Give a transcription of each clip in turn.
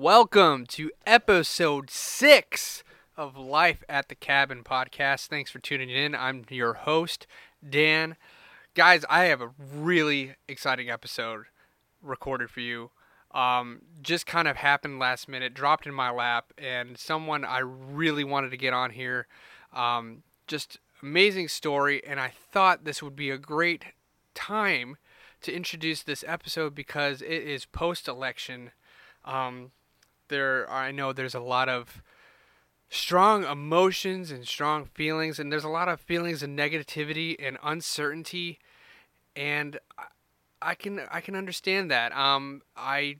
Welcome to episode six of Life at the Cabin podcast. Thanks for tuning in. I'm your host, Dan. Guys, I have a really exciting episode recorded for you. Um, just kind of happened last minute, dropped in my lap, and someone I really wanted to get on here. Um, just amazing story, and I thought this would be a great time to introduce this episode because it is post election. Um, there I know there's a lot of strong emotions and strong feelings and there's a lot of feelings of negativity and uncertainty and I can I can understand that. Um I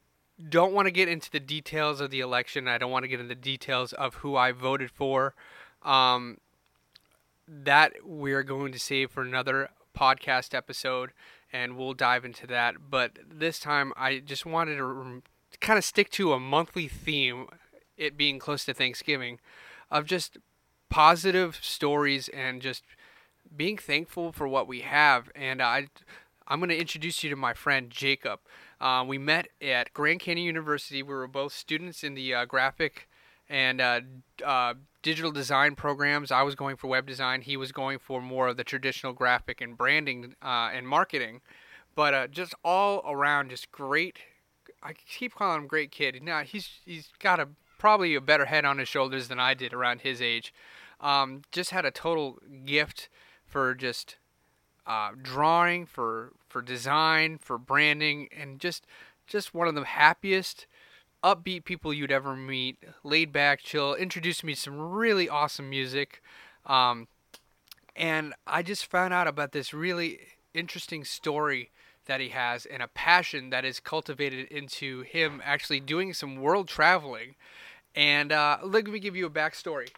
don't want to get into the details of the election. I don't want to get into the details of who I voted for. Um that we're going to save for another podcast episode and we'll dive into that. But this time I just wanted to kind of stick to a monthly theme, it being close to Thanksgiving, of just positive stories and just being thankful for what we have. And I, I'm going to introduce you to my friend Jacob. Uh, we met at Grand Canyon University. We were both students in the uh, graphic and uh, uh digital design programs. I was going for web design. He was going for more of the traditional graphic and branding uh, and marketing. But uh, just all around, just great I keep calling him great kid. Now he's he's got a probably a better head on his shoulders than I did around his age. Um, just had a total gift for just uh, drawing, for for design, for branding, and just just one of the happiest, upbeat people you'd ever meet. Laid back, chill. Introduced me to some really awesome music, um, and I just found out about this really interesting story that he has and a passion that is cultivated into him actually doing some world traveling. And uh, let me give you a backstory.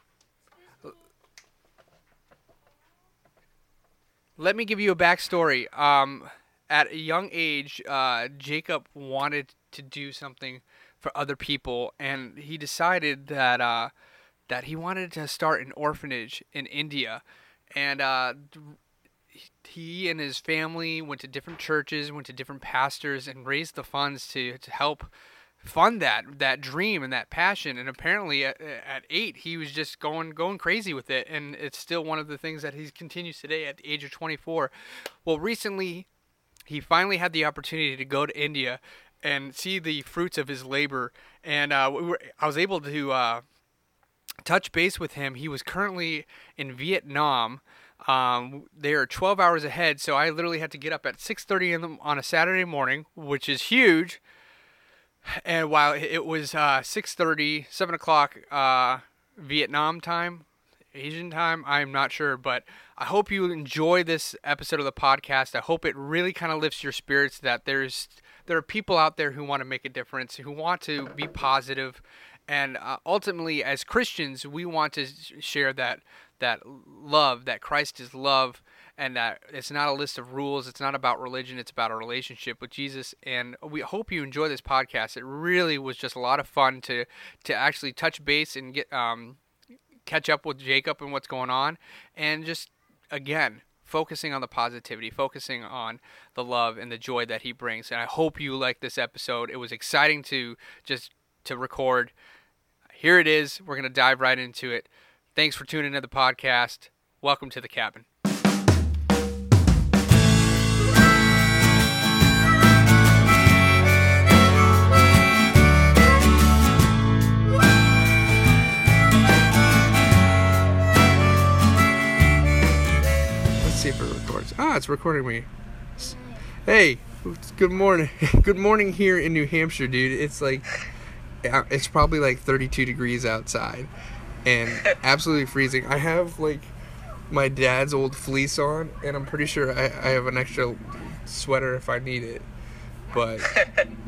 Let me give you a backstory. Um, at a young age, uh, Jacob wanted to do something for other people, and he decided that uh, that he wanted to start an orphanage in India. And uh, he and his family went to different churches, went to different pastors, and raised the funds to, to help fund that that dream and that passion. And apparently, at, at eight, he was just going going crazy with it, and it's still one of the things that he continues today at the age of 24. Well, recently, he finally had the opportunity to go to India and see the fruits of his labor, and uh, we were, I was able to. Uh, touch base with him. He was currently in Vietnam um, they are 12 hours ahead, so I literally had to get up at 6:30 in the, on a Saturday morning, which is huge. And while it was uh, 6:30, 7 o'clock uh, Vietnam time, Asian time, I'm not sure, but I hope you enjoy this episode of the podcast. I hope it really kind of lifts your spirits that there's there are people out there who want to make a difference, who want to be positive, and uh, ultimately, as Christians, we want to share that that love, that Christ is love, and that it's not a list of rules. It's not about religion. It's about a relationship with Jesus. And we hope you enjoy this podcast. It really was just a lot of fun to to actually touch base and get um, catch up with Jacob and what's going on, and just again focusing on the positivity, focusing on the love and the joy that he brings. And I hope you like this episode. It was exciting to just to record. Here it is. We're gonna dive right into it. Thanks for tuning into the podcast. Welcome to the cabin. Let's see if it records. Ah, it's recording me. Hey, good morning. Good morning here in New Hampshire, dude. It's like it's probably like 32 degrees outside and absolutely freezing. I have like my dad's old fleece on, and I'm pretty sure I, I have an extra sweater if I need it. But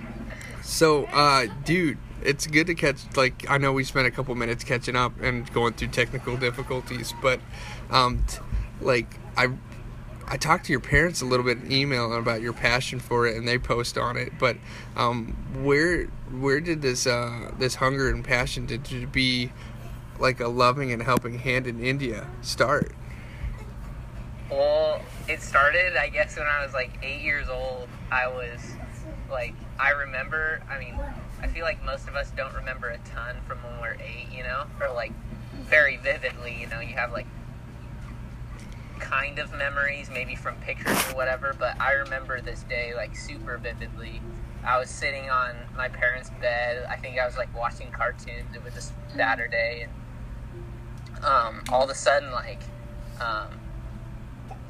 so, uh, dude, it's good to catch. Like, I know we spent a couple minutes catching up and going through technical difficulties, but um, t- like I. I talked to your parents a little bit in email about your passion for it, and they post on it. But um, where where did this uh, this hunger and passion to, to be like a loving and helping hand in India start? Well, it started, I guess, when I was like eight years old. I was like, I remember, I mean, I feel like most of us don't remember a ton from when we're eight, you know, or like very vividly. You know, you have like kind of memories, maybe from pictures or whatever. But I remember this day like super vividly. I was sitting on my parents' bed. I think I was like watching cartoons. It was a Saturday, and um, all of a sudden, like, um,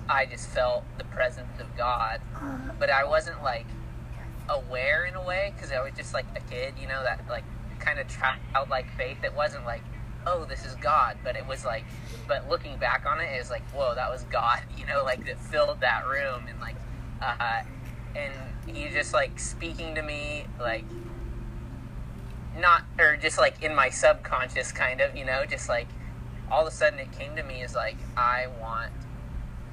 I just felt the presence of God, but I wasn't like aware in a way because I was just like a kid, you know, that like kind of childlike faith. It wasn't like, oh, this is God, but it was like, but looking back on it, it was like, whoa, that was God, you know, like that filled that room and like, uh, and he just like speaking to me, like, not, or just like in my subconscious kind of, you know, just like all of a sudden it came to me as like, I want,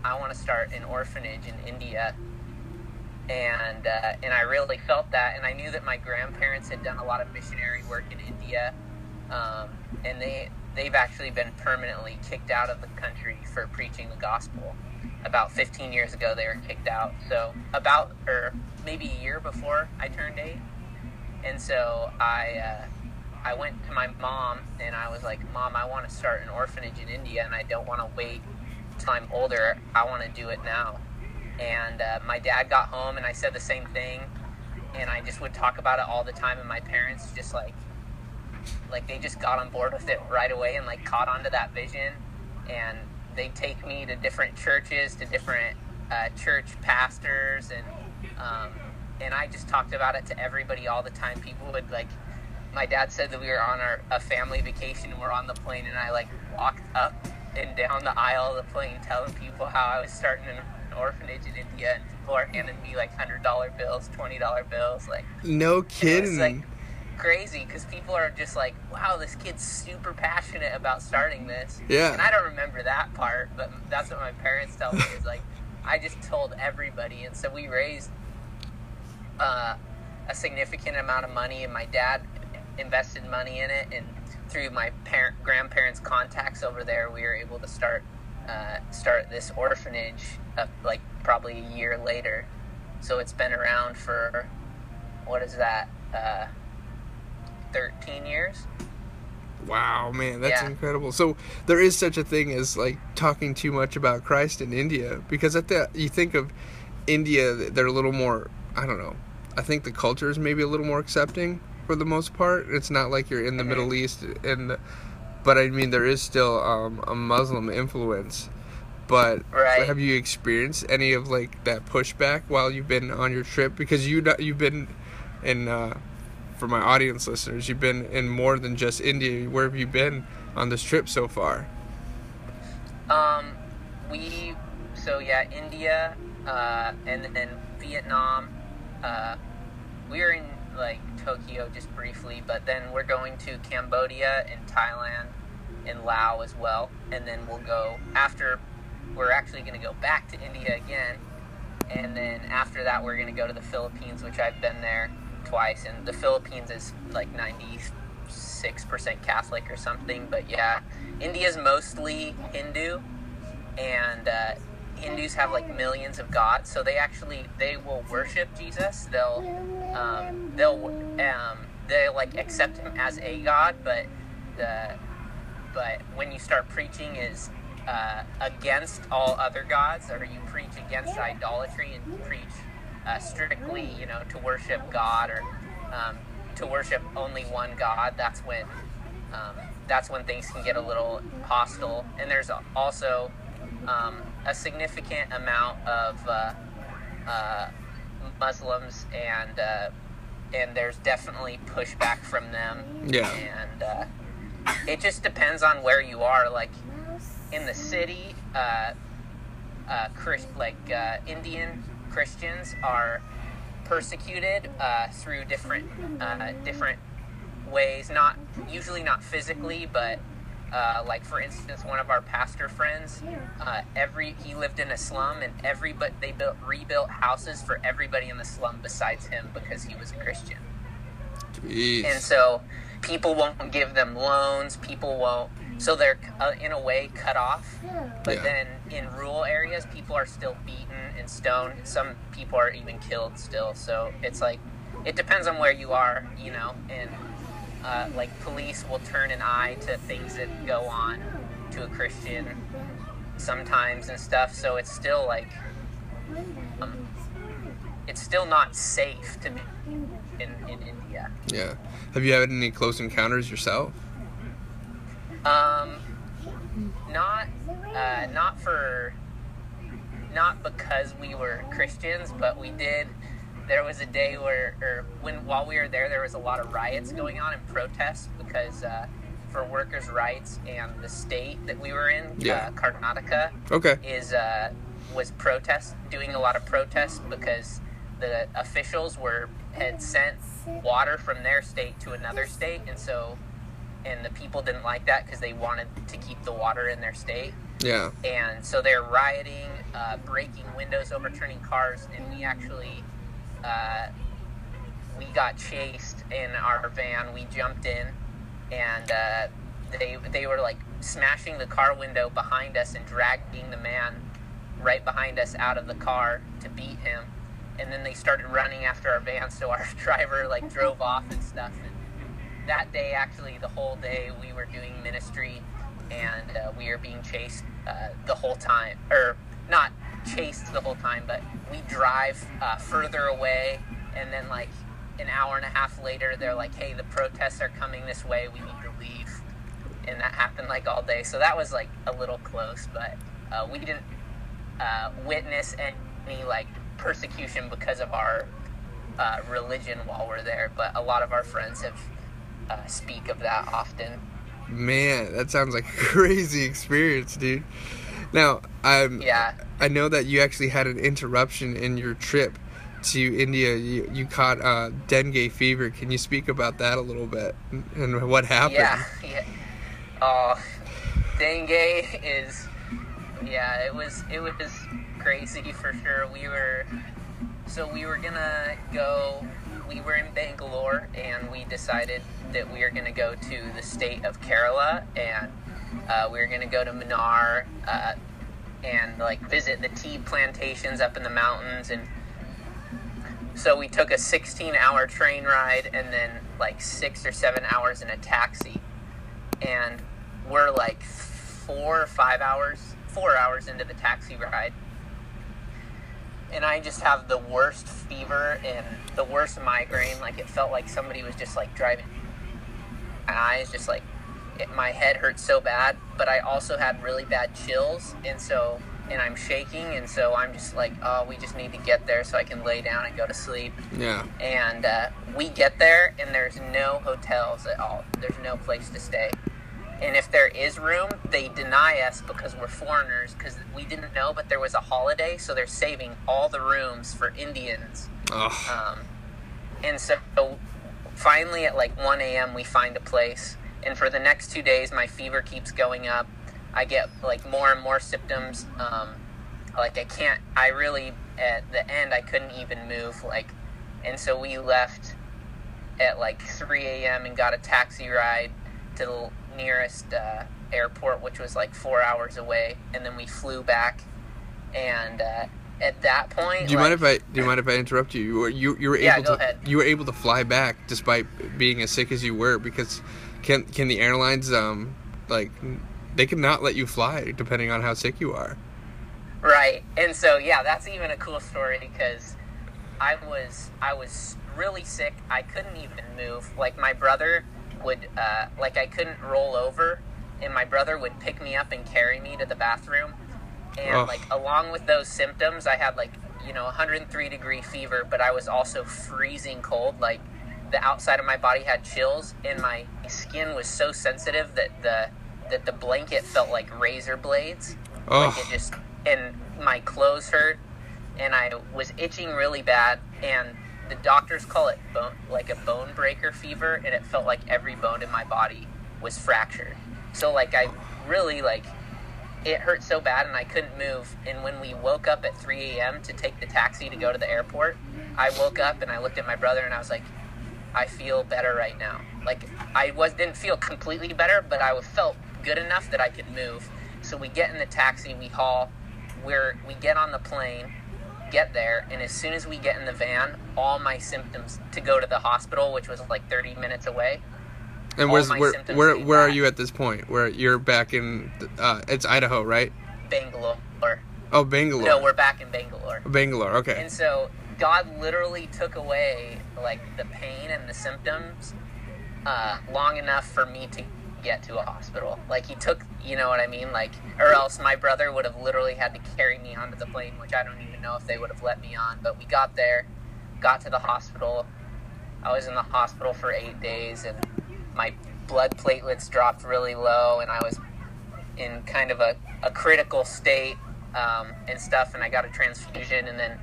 I want to start an orphanage in India and uh, and I really felt that, and I knew that my grandparents had done a lot of missionary work in India, um, and they they've actually been permanently kicked out of the country for preaching the gospel. About 15 years ago, they were kicked out. So about or maybe a year before I turned eight, and so I. Uh, I went to my mom and I was like, Mom, I want to start an orphanage in India and I don't want to wait till I'm older. I want to do it now and uh, my dad got home and I said the same thing and I just would talk about it all the time and my parents just like like they just got on board with it right away and like caught onto that vision and they take me to different churches to different uh, church pastors and um, and I just talked about it to everybody all the time people would like my dad said that we were on our a family vacation and we're on the plane and I like walked up and down the aisle of the plane telling people how I was starting an orphanage in India, and people are handing me like hundred dollar bills, twenty dollar bills, like no kidding. It's like crazy because people are just like, wow, this kid's super passionate about starting this. Yeah. And I don't remember that part, but that's what my parents tell me is like, I just told everybody, and so we raised uh, a significant amount of money, and my dad invested money in it, and through my parent grandparents' contacts over there, we were able to start uh, start this orphanage uh, like probably a year later. So it's been around for what is that? Uh, Thirteen years. Wow, man, that's yeah. incredible. So there is such a thing as like talking too much about Christ in India because at the you think of India, they're a little more. I don't know. I think the culture is maybe a little more accepting for the most part. It's not like you're in the. Middle East and but I mean there is still um, a Muslim influence. But right. have you experienced any of like that pushback while you've been on your trip? Because you you've been in uh, for my audience listeners, you've been in more than just India. Where have you been on this trip so far? Um, we so yeah, India, uh, and then Vietnam. Uh, we were in like Tokyo just briefly, but then we're going to Cambodia and Thailand and Laos as well, and then we'll go after. We're actually going to go back to India again, and then after that we're going to go to the Philippines, which I've been there twice, and the Philippines is like ninety six percent Catholic or something. But yeah, India's mostly Hindu, and uh, Hindus have like millions of gods, so they actually they will worship Jesus. They'll um, they'll um, they like accept him as a god, but the but when you start preaching is uh, against all other gods, or you preach against idolatry and preach uh, strictly, you know, to worship God or um, to worship only one God. That's when um, that's when things can get a little hostile. And there's also um, a significant amount of uh, uh, Muslims, and uh, and there's definitely pushback from them. Yeah. And uh, it just depends on where you are. Like in the city, uh, uh, Christ, like Indian Christians are persecuted through different different ways. Not usually not physically, but uh, like for instance, one of our pastor friends, uh, every he lived in a slum, and every but they built rebuilt houses for everybody in the slum besides him because he was a Christian. Jeez. And so people won't give them loans. People won't. So they're uh, in a way cut off. But yeah. then in rural areas, people are still beaten and stoned. Some people are even killed still. So it's like it depends on where you are, you know, and uh, like police will turn an eye to things that go on to a Christian sometimes and stuff. So it's still like, um, it's still not safe to be in, in India. Yeah. Have you had any close encounters yourself? Um, not, uh, not for, not because we were Christians, but we did. There was a day where, or when while we were there, there was a lot of riots going on and protests because uh, for workers' rights and the state that we were in, Yeah. uh, Karnataka, Okay. is uh, was protest doing a lot of protests because the officials were had sent water from their state to another state, and so and the people didn't like that because they wanted to keep the water in their state, Yeah. and so they're rioting, uh, breaking windows, overturning cars, and we actually. Uh, we got chased in our van. We jumped in, and uh, they they were like smashing the car window behind us and dragging the man right behind us out of the car to beat him. And then they started running after our van, so our driver like drove off and stuff. And that day, actually, the whole day we were doing ministry, and uh, we were being chased uh, the whole time, or not chased the whole time, but we drive uh, further away, and then like an hour and a half later, they're like, "Hey, the protests are coming this way. We need to leave." And that happened like all day, so that was like a little close, but uh, we didn't uh, witness any like persecution because of our uh, religion while we're there. But a lot of our friends have uh, speak of that often. Man, that sounds like a crazy experience, dude. Now, I'm Yeah. I know that you actually had an interruption in your trip to India. You, you caught uh, dengue fever. Can you speak about that a little bit and what happened? Yeah, yeah. Oh, dengue is. Yeah, it was it was crazy for sure. We were so we were gonna go. We were in Bangalore, and we decided that we were gonna go to the state of Kerala, and uh, we were gonna go to Munnar uh, and like visit the tea plantations up in the mountains and so we took a 16 hour train ride and then like six or seven hours in a taxi. And we're like four or five hours, four hours into the taxi ride. And I just have the worst fever and the worst migraine. Like it felt like somebody was just like driving my eyes, just like it, my head hurt so bad. But I also had really bad chills. And so, and I'm shaking. And so I'm just like, oh, we just need to get there so I can lay down and go to sleep Yeah. and uh, we get there and there's no hotels at all there's no place to stay and if there is room they deny us because we're foreigners because we didn't know but there was a holiday so they're saving all the rooms for indians um, and so finally at like 1 a.m we find a place and for the next two days my fever keeps going up i get like more and more symptoms um, like i can't i really at the end i couldn't even move like and so we left at like 3 a.m and got a taxi ride to the nearest uh, airport which was like four hours away and then we flew back and uh, at that point do you like, mind if I do you mind if I interrupt you? You were you, you were Yeah, able go to ahead. you were able to fly back despite being as sick as you were because can can the airlines um like they could not let you fly depending on how sick you are. Right. And so yeah, that's even a cool story because I was I was really sick. I couldn't even move. Like my brother would uh, like I couldn't roll over and my brother would pick me up and carry me to the bathroom. And Ugh. like along with those symptoms, I had like, you know, 103 degree fever, but I was also freezing cold. Like the outside of my body had chills and my skin was so sensitive that the that the blanket felt like razor blades. Like Oh, it just and my clothes hurt and I was itching really bad and the doctors call it bone like a bone breaker fever and it felt like every bone in my body was fractured. So like I really like it hurt so bad and I couldn't move and when we woke up at 3 a.m. to take the taxi to go to the airport, I woke up and I looked at my brother and I was like I feel better right now. Like I was didn't feel completely better, but I felt good enough that I could move. So we get in the taxi, we haul, we're we get on the plane, get there, and as soon as we get in the van, all my symptoms to go to the hospital, which was like 30 minutes away. And where's where where where are you at this point? Where you're back in? Uh, it's Idaho, right? Bangalore. Oh, Bangalore. No, we're back in Bangalore. Bangalore. Okay. And so God literally took away like the pain and the symptoms uh, long enough for me to get to a hospital. Like he took, you know what I mean? Like, or else my brother would have literally had to carry me onto the plane, which I don't even know if they would have let me on. But we got there, got to the hospital. I was in the hospital for eight days, and my blood platelets dropped really low, and I was in kind of a, a critical state um, and stuff. And I got a transfusion, and then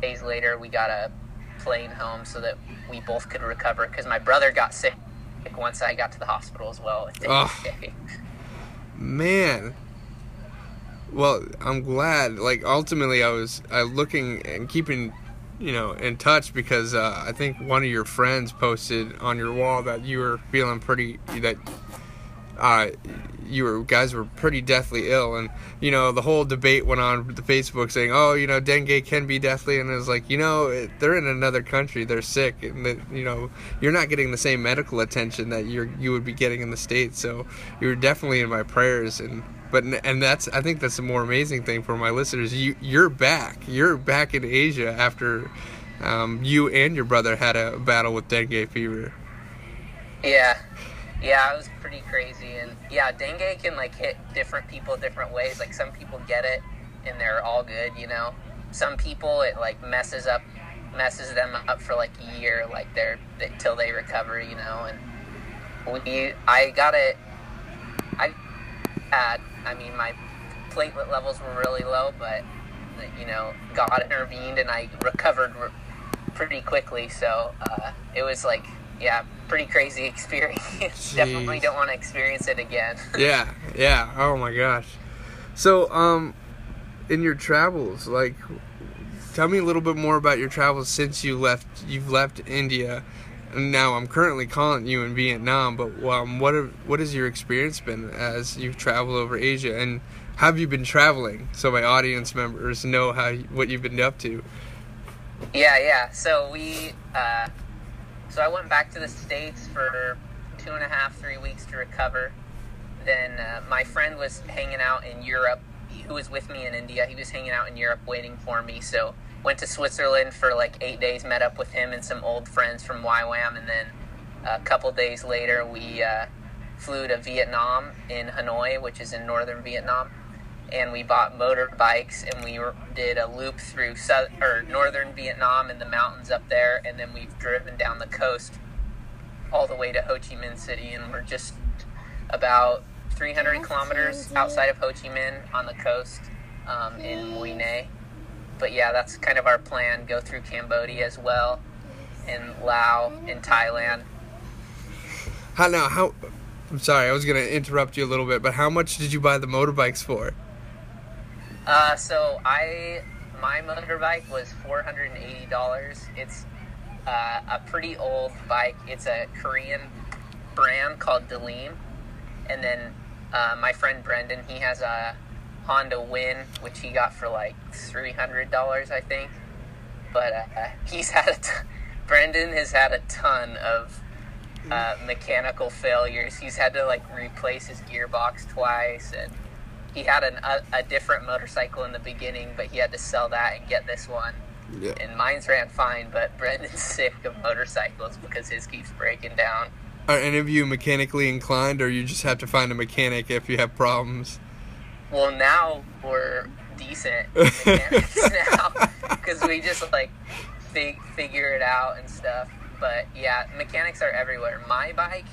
days later we got a plane home so that we both could recover because my brother got sick once I got to the hospital as well. Ugh. Man. Well, I'm glad. Like ultimately, I was uh, looking and keeping, you know, in touch because uh, I think one of your friends posted on your wall that you were feeling pretty that uh, you were guys were pretty deathly ill, and you know the whole debate went on the Facebook saying, "Oh, you know, dengue can be deathly," and it was like, you know, it, they're in another country, they're sick, and that you know you're not getting the same medical attention that you're you would be getting in the states. So you were definitely in my prayers, and but and that's I think that's the more amazing thing for my listeners. You you're back, you're back in Asia after. Um, you and your brother had a battle with dengue fever. Yeah, yeah, it was pretty crazy, and yeah, dengue can like hit different people different ways. Like some people get it and they're all good, you know. Some people it like messes up, messes them up for like a year, like they're they, till they recover, you know. And we, I got it. I had, I mean, my platelet levels were really low, but you know, God intervened and I recovered re- pretty quickly. So uh, it was like, yeah, pretty crazy experience. Definitely don't want to experience it again. yeah, yeah. Oh my gosh. So, um, in your travels, like, tell me a little bit more about your travels since you left. You've left India, and now I'm currently calling you in Vietnam. But um, what have, what has your experience been as you've traveled over Asia, and have you been traveling so my audience members know how what you've been up to? Yeah, yeah. So we, uh, so I went back to the states for two and a half, three weeks to recover. Then uh, my friend was hanging out in Europe, who was with me in India. He was hanging out in Europe waiting for me. So went to Switzerland for like eight days, met up with him and some old friends from YWAM, and then a couple days later we uh, flew to Vietnam in Hanoi, which is in northern Vietnam and we bought motorbikes and we did a loop through south, or northern Vietnam and the mountains up there, and then we've driven down the coast all the way to Ho Chi Minh City, and we're just about 300 kilometers outside of Ho Chi Minh on the coast um, in Mui Ne. But yeah, that's kind of our plan. Go through Cambodia as well, and Laos, and Thailand. How now? How? I'm sorry, I was gonna interrupt you a little bit, but how much did you buy the motorbikes for? Uh, so I my motorbike was four hundred and eighty dollars. It's uh, a pretty old bike. It's a Korean brand called Daelim, and then uh, my friend Brendan he has a Honda Win, which he got for like three hundred dollars, I think. But uh, he's had a t- Brendan has had a ton of uh, mechanical failures. He's had to like replace his gearbox twice, and he had an, a, a different motorcycle in the beginning, but he had to sell that and get this one. Yeah. And mine's ran fine, but Brendan's sick of motorcycles because his keeps breaking down. Are any of you mechanically inclined, or you just have to find a mechanic if you have problems? Well, now we're decent mechanics now because we just like fig- figure it out and stuff. But yeah, mechanics are everywhere. My bike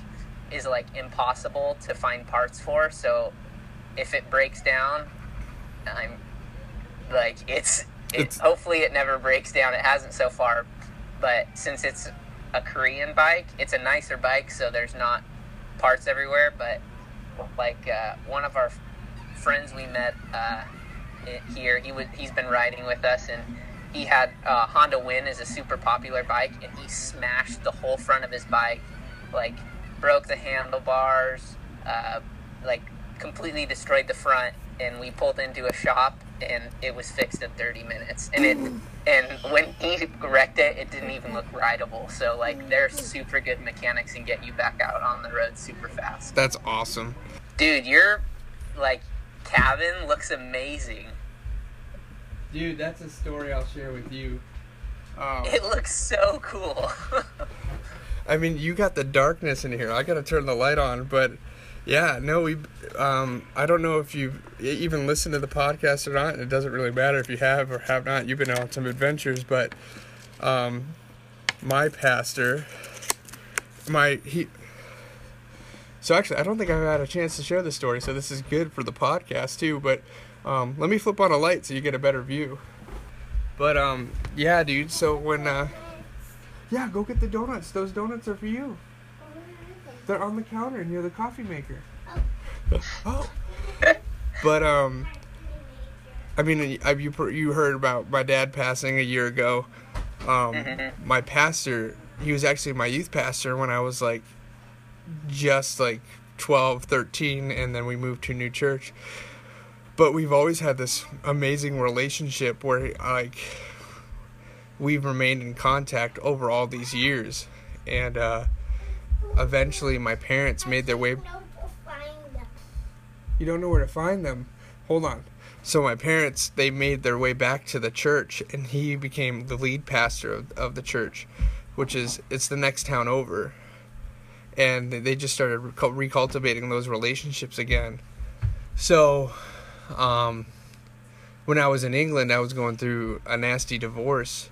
is like impossible to find parts for, so if it breaks down, I'm like it's it, It's- hopefully it never breaks down. It hasn't so far, but since it's a Korean bike, it's a nicer bike, so there's not parts everywhere. But like uh, one of our friends we met uh, here, he was he's been riding with us, and he had uh, Honda Win is a super popular bike, and he smashed the whole front of his bike, like broke the handlebars, uh, like completely destroyed the front. And we pulled into a shop, and it was fixed in 30 minutes. And it and when he wrecked it, it didn't even look rideable. So like they're super good mechanics and get you back out on the road super fast. That's awesome. Dude, your like cabin looks amazing. Dude, that's a story I'll share with you. Um, It looks so cool. I mean, you got the darkness in here. I got to turn the light on, but yeah, no, we. Um, I don't know if you've e- even listened to the podcast or not. and It doesn't really matter if you have or have not. You've been on some adventures, but um, my pastor, my he. So actually, I don't think I've had a chance to share this story. So this is good for the podcast too. But um, let me flip on a light so you get a better view. But um, yeah, dude. So when uh, yeah, go get the donuts. Those donuts are for you. They're on the counter near the coffee maker. oh. But um, I mean, have you you heard about my dad passing a year ago? Um, my pastor, he was actually my youth pastor when I was like just like 12, 13, and then we moved to a new church. But we've always had this amazing relationship where like we've remained in contact over all these years, and uh, eventually my parents made their way. You don't know where to find them. Hold on. So my parents they made their way back to the church, and he became the lead pastor of, of the church, which is it's the next town over, and they just started recultivating those relationships again. So, um, when I was in England, I was going through a nasty divorce,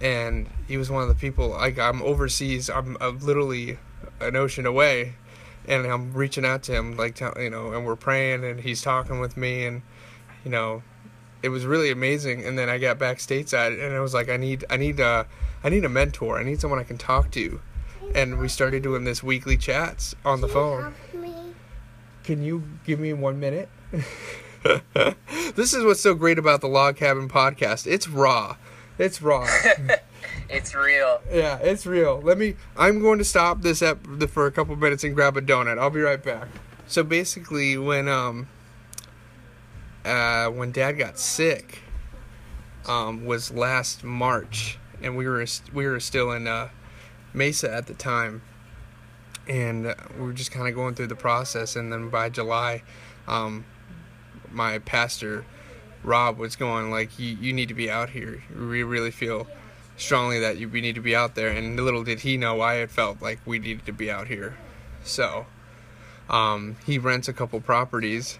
and he was one of the people. Like I'm overseas, I'm, I'm literally an ocean away, and I'm reaching out to him, like tell- you know, and we're praying, and he's talking with me, and you know, it was really amazing. And then I got back stateside, and I was like, I need, I need a, I need a mentor. I need someone I can talk to, and we started doing this weekly chats on the phone. Can you give me one minute? this is what's so great about the Log Cabin podcast. It's raw. It's raw. it's real. yeah, it's real. Let me. I'm going to stop this for a couple minutes and grab a donut. I'll be right back. So basically, when um, uh, when Dad got sick, um, was last March, and we were we were still in uh, Mesa at the time, and uh, we were just kind of going through the process. And then by July, um, my pastor Rob was going like, you, you need to be out here. We really feel strongly that you, we need to be out there. And little did he know I had felt like we needed to be out here. So um, he rents a couple properties.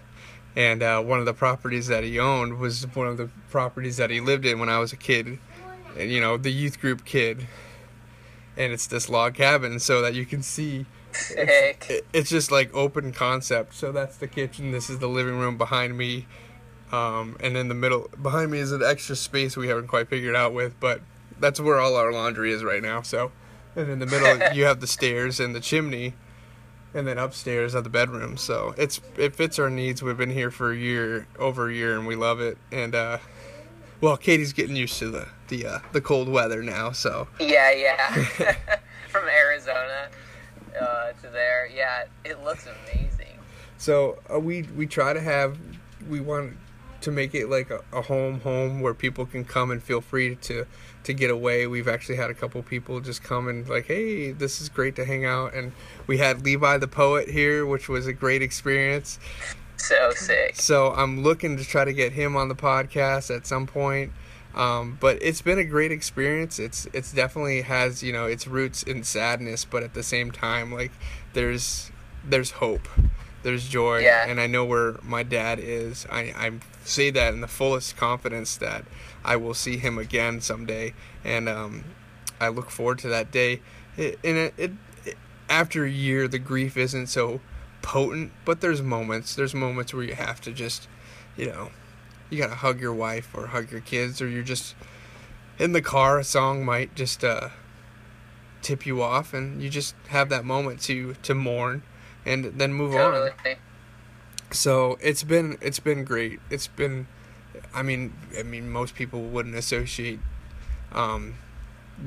And uh, one of the properties that he owned was one of the properties that he lived in when I was a kid. And, you know, the youth group kid. And it's this log cabin so that you can see Sick. it- it's just like open concept. So that's the kitchen. This is the living room behind me, um, and in the middle behind me is an extra space we haven't quite figured out with, but that's where all our laundry is right now. So, and in the middle you have the stairs and the chimney, and then upstairs are the bedrooms. So it's it fits our needs. We've been here for a year, over a year, and we love it. And uh, well, Katie's getting used to the the uh, the cold weather now. So Yeah, yeah. From Arizona uh, to there. Yeah, it looks amazing. So uh, we we try to have we want to make it like a, a home home where people can come and feel free to to get away. We've actually had a couple people just come and like, hey, this is great to hang out. And we had Levi the poet here, which was a great experience. So sick. So I'm looking to try to get him on the podcast at some point. Um, but it's been a great experience. It's it's definitely has you know its roots in sadness, but at the same time, like there's there's hope, there's joy, Yeah. and I know where my dad is. I I say that in the fullest confidence that I will see him again someday, and um, I look forward to that day. It, and it, it, it after a year, the grief isn't so potent, but there's moments. There's moments where you have to just, you know, you gotta hug your wife or hug your kids, or you're just in the car. A song might just uh, tip you off, and you just have that moment to to mourn, and then move on so it's been it's been great it's been i mean i mean most people wouldn't associate um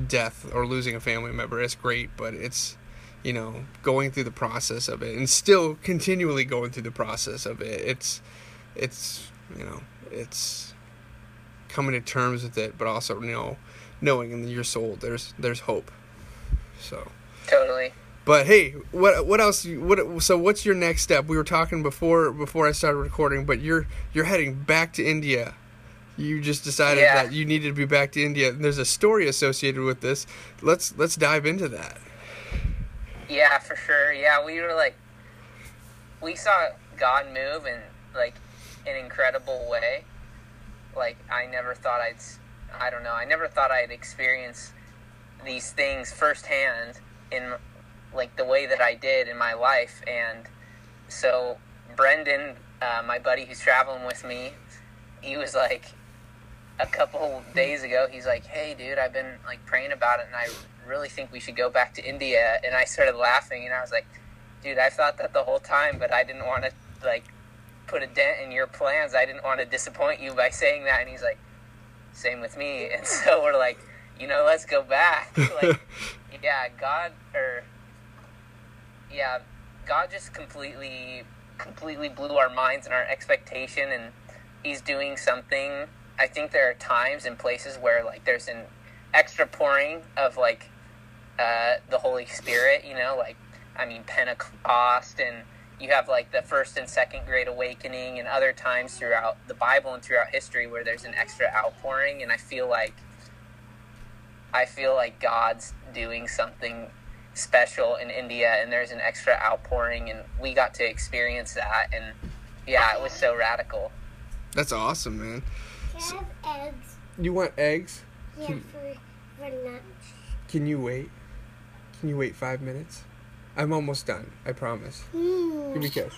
death or losing a family member as great but it's you know going through the process of it and still continually going through the process of it it's it's you know, it's coming to terms with it, but also you know, knowing in your soul there's there's hope. So. Totally. But hey, what what else? What so? What's your next step? We were talking before before I started recording, but you're you're heading back to India. You just decided Yeah. that you needed to be back to India. And there's a story associated with this. Let's let's dive into that. Yeah, for sure. Yeah, we were like, we saw God move in like an incredible way. Like I never thought I'd, I don't know, I never thought I'd experience these things firsthand in like the way that I did in my life. And so Brendan, uh, my buddy who's traveling with me, he was like, a couple days ago, he's like, "Hey, dude, I've been like praying about it, and I really think we should go back to India." And I started laughing, and I was like, "Dude, I thought that the whole time, but I didn't want to like put a dent in your plans. I didn't want to disappoint you by saying that." And he's like, "Same with me." And so we're like, "You know, let's go back." like, yeah, God, or yeah, God just completely, completely blew our minds and our expectation, and He's doing something. I think there are times and places where like there's an extra pouring of like uh, the Holy Spirit. You know, like I mean Pentecost, and you have like the first and second Great Awakening, and other times throughout the Bible and throughout history where there's an extra outpouring. And I feel like I feel like God's doing something special in India, and there's an extra outpouring, and we got to experience that, and yeah, it was so radical. That's awesome, man. Can I have eggs? You want eggs? Yeah, Hmm. for, for lunch. Can you wait? Can you wait five minutes? I'm almost done. I promise. Give Mmm, me a kiss.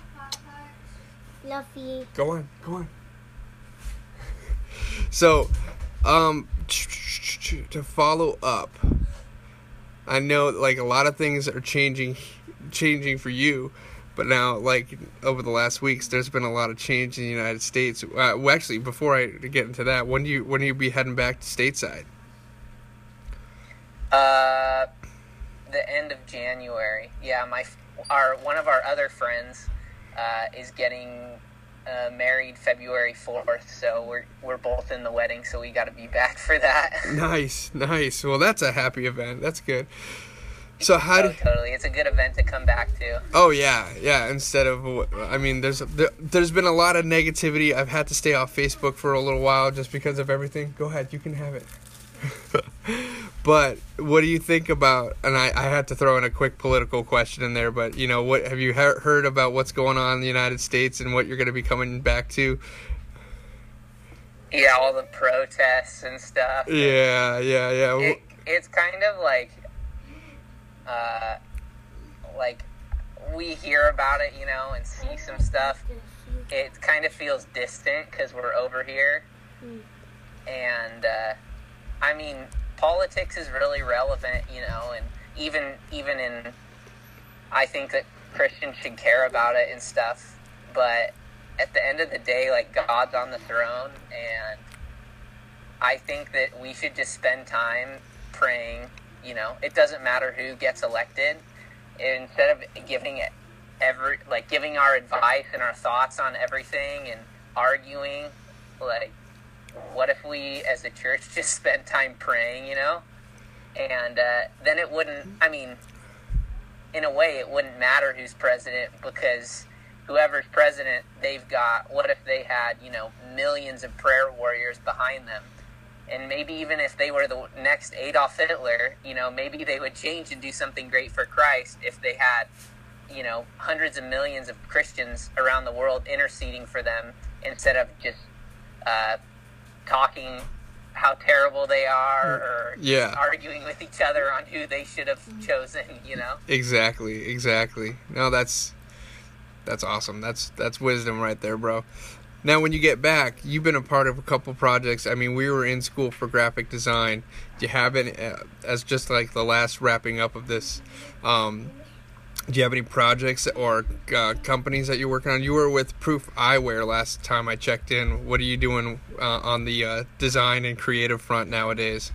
fluffy. Go on, go on. So, um, to follow up, I know like a lot of things are changing, changing for you, but now like over the last weeks, there's been a lot of change in the United States. Uh, well, actually, before I get into that, when do you when do you be heading back to stateside? Uh, the end of January. Yeah, my our one of our other friends uh, is getting uh, married February fourth, so we're we're both in the wedding, so we got to be back for that. Nice, nice. Well, that's a happy event. That's good. So how oh, do? totally, it's a good event to come back to. Oh yeah, yeah. Instead of, I mean, there's there, there's been a lot of negativity. I've had to stay off Facebook for a little while just because of everything. Go ahead, you can have it. but what do you think about? And I, I had to throw in a quick political question in there. But you know, what have you he- heard about what's going on in the United States and what you're going to be coming back to? Yeah, all the protests and stuff. Yeah, yeah, yeah. it, it's kind of like uh like we hear about it you know and see some stuff it kind of feels distant because we're over here Mm. and uh i mean politics is really relevant you know and even even in i think that christians should care about it and stuff but at the end of the day like god's on the throne and I think that we should just spend time praying. You know, it doesn't matter who gets elected. Instead of giving it every like giving our advice and our thoughts on everything and arguing, like what if we as a church just spend time praying? You know, and uh, then it wouldn't. I mean, in a way, it wouldn't matter who's president because whoever's president, they've got. What if they had you know millions of prayer warriors behind them? and maybe even if they were the next Adolf Hitler, you know, maybe they would change and do something great for Christ if they had, you know, hundreds of millions of Christians around the world interceding for them instead of just uh, talking how terrible they are or Yeah. arguing with each other on who they should have chosen, you know. Exactly, exactly. No, that's that's awesome. That's that's wisdom right there, bro. Now, when you get back, you've been a part of a couple projects. I mean, we were in school for graphic design. Do you have any, uh, as just like the last wrapping up of this? Um, do you have any projects or uh, companies that you're working on? You were with Proof Eyewear last time I checked in. What are you doing uh, on the uh, design and creative front nowadays?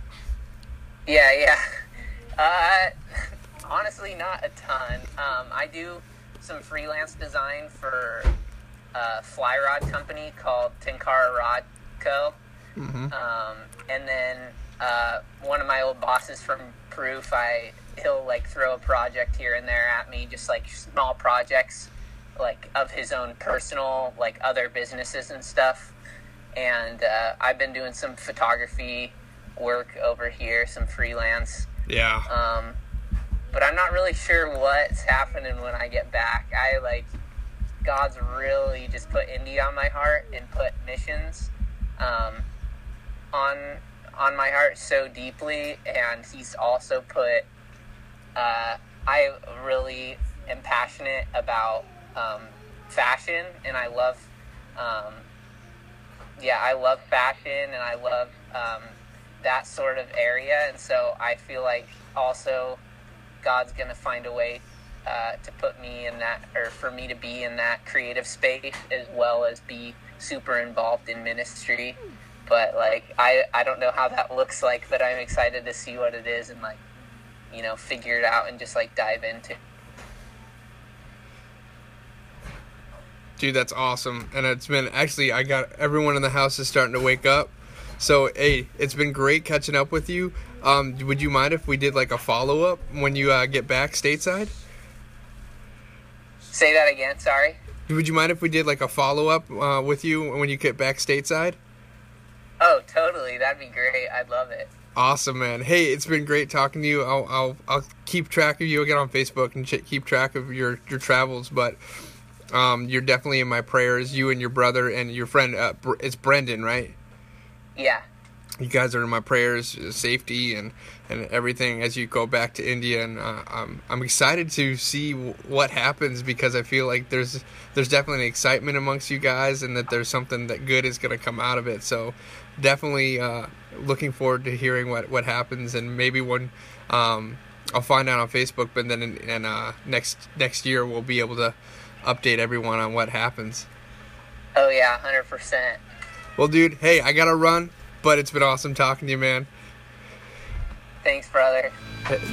Yeah, yeah. Uh, honestly, not a ton. Um, I do some freelance design for a fly rod company called Tenkara Rod Co. Mm-hmm. Um, and then uh, one of my old bosses from Proof, I he'll like throw a project here and there at me, just like small projects, like of his own personal, like other businesses and stuff. And uh, I've been doing some photography work over here, some freelance. Yeah. Um, but I'm not really sure what's happening when I get back. I like God's really just put India on my heart and put missions um, on on my heart so deeply, and He's also put. Uh, I really am passionate about um, fashion, and I love. Um, yeah, I love fashion, and I love um, that sort of area, and so I feel like also God's gonna find a way uh, to put me in that, or for me to be in that creative space as well as be super involved in ministry. But like, I I don't know how that looks like, but I'm excited to see what it is and like, you know, figure it out and just like dive into. Dude, that's awesome. And it's been actually, I got everyone in the house is starting to wake up. So, hey, it's been great catching up with you. Um, would you mind if we did like a follow up when you uh, get back stateside? Say that again. Sorry. Would you mind if we did like a follow up uh, with you when you get back stateside? Oh, totally. That'd be great. I'd love it. Awesome, man. Hey, it's been great talking to you. I'll I'll, I'll keep track of you again on Facebook and ch- keep track of your your travels. But um, you're definitely in my prayers. You and your brother and your friend. Uh, Br- it's Brendan, right? Yeah. You guys are in my prayers, uh, safety and and everything as you go back to India. And uh, I'm I'm excited to see w- what happens because I feel like there's there's definitely an excitement amongst you guys and that there's something that good is going to come out of it. So definitely uh, looking forward to hearing what what happens and maybe when um, I'll find out on Facebook, but then in, in uh, next next year we'll be able to update everyone on what happens. Oh yeah. Hundred percent. Well, dude, hey, I gotta run, but it's been awesome talking to you, man. Thanks, brother.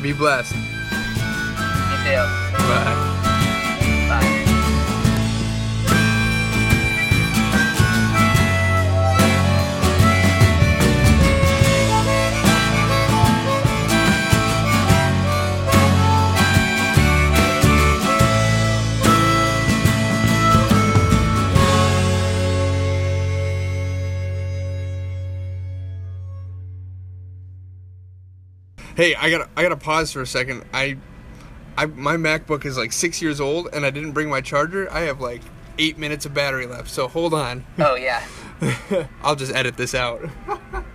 Be blessed. You too. Bye. Hey, I gotta I gotta pause for a second. I, I my MacBook is like six years old, and I didn't bring my charger. I have like eight minutes of battery left, so hold on. Oh yeah. I'll just edit this out.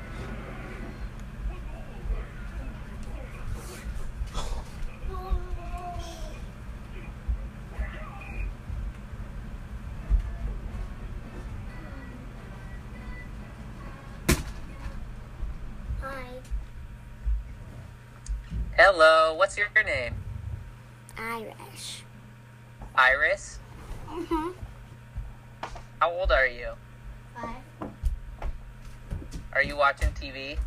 What's your name? Irish. Iris. Mm-hmm. How old are you? Five. Are you watching TV?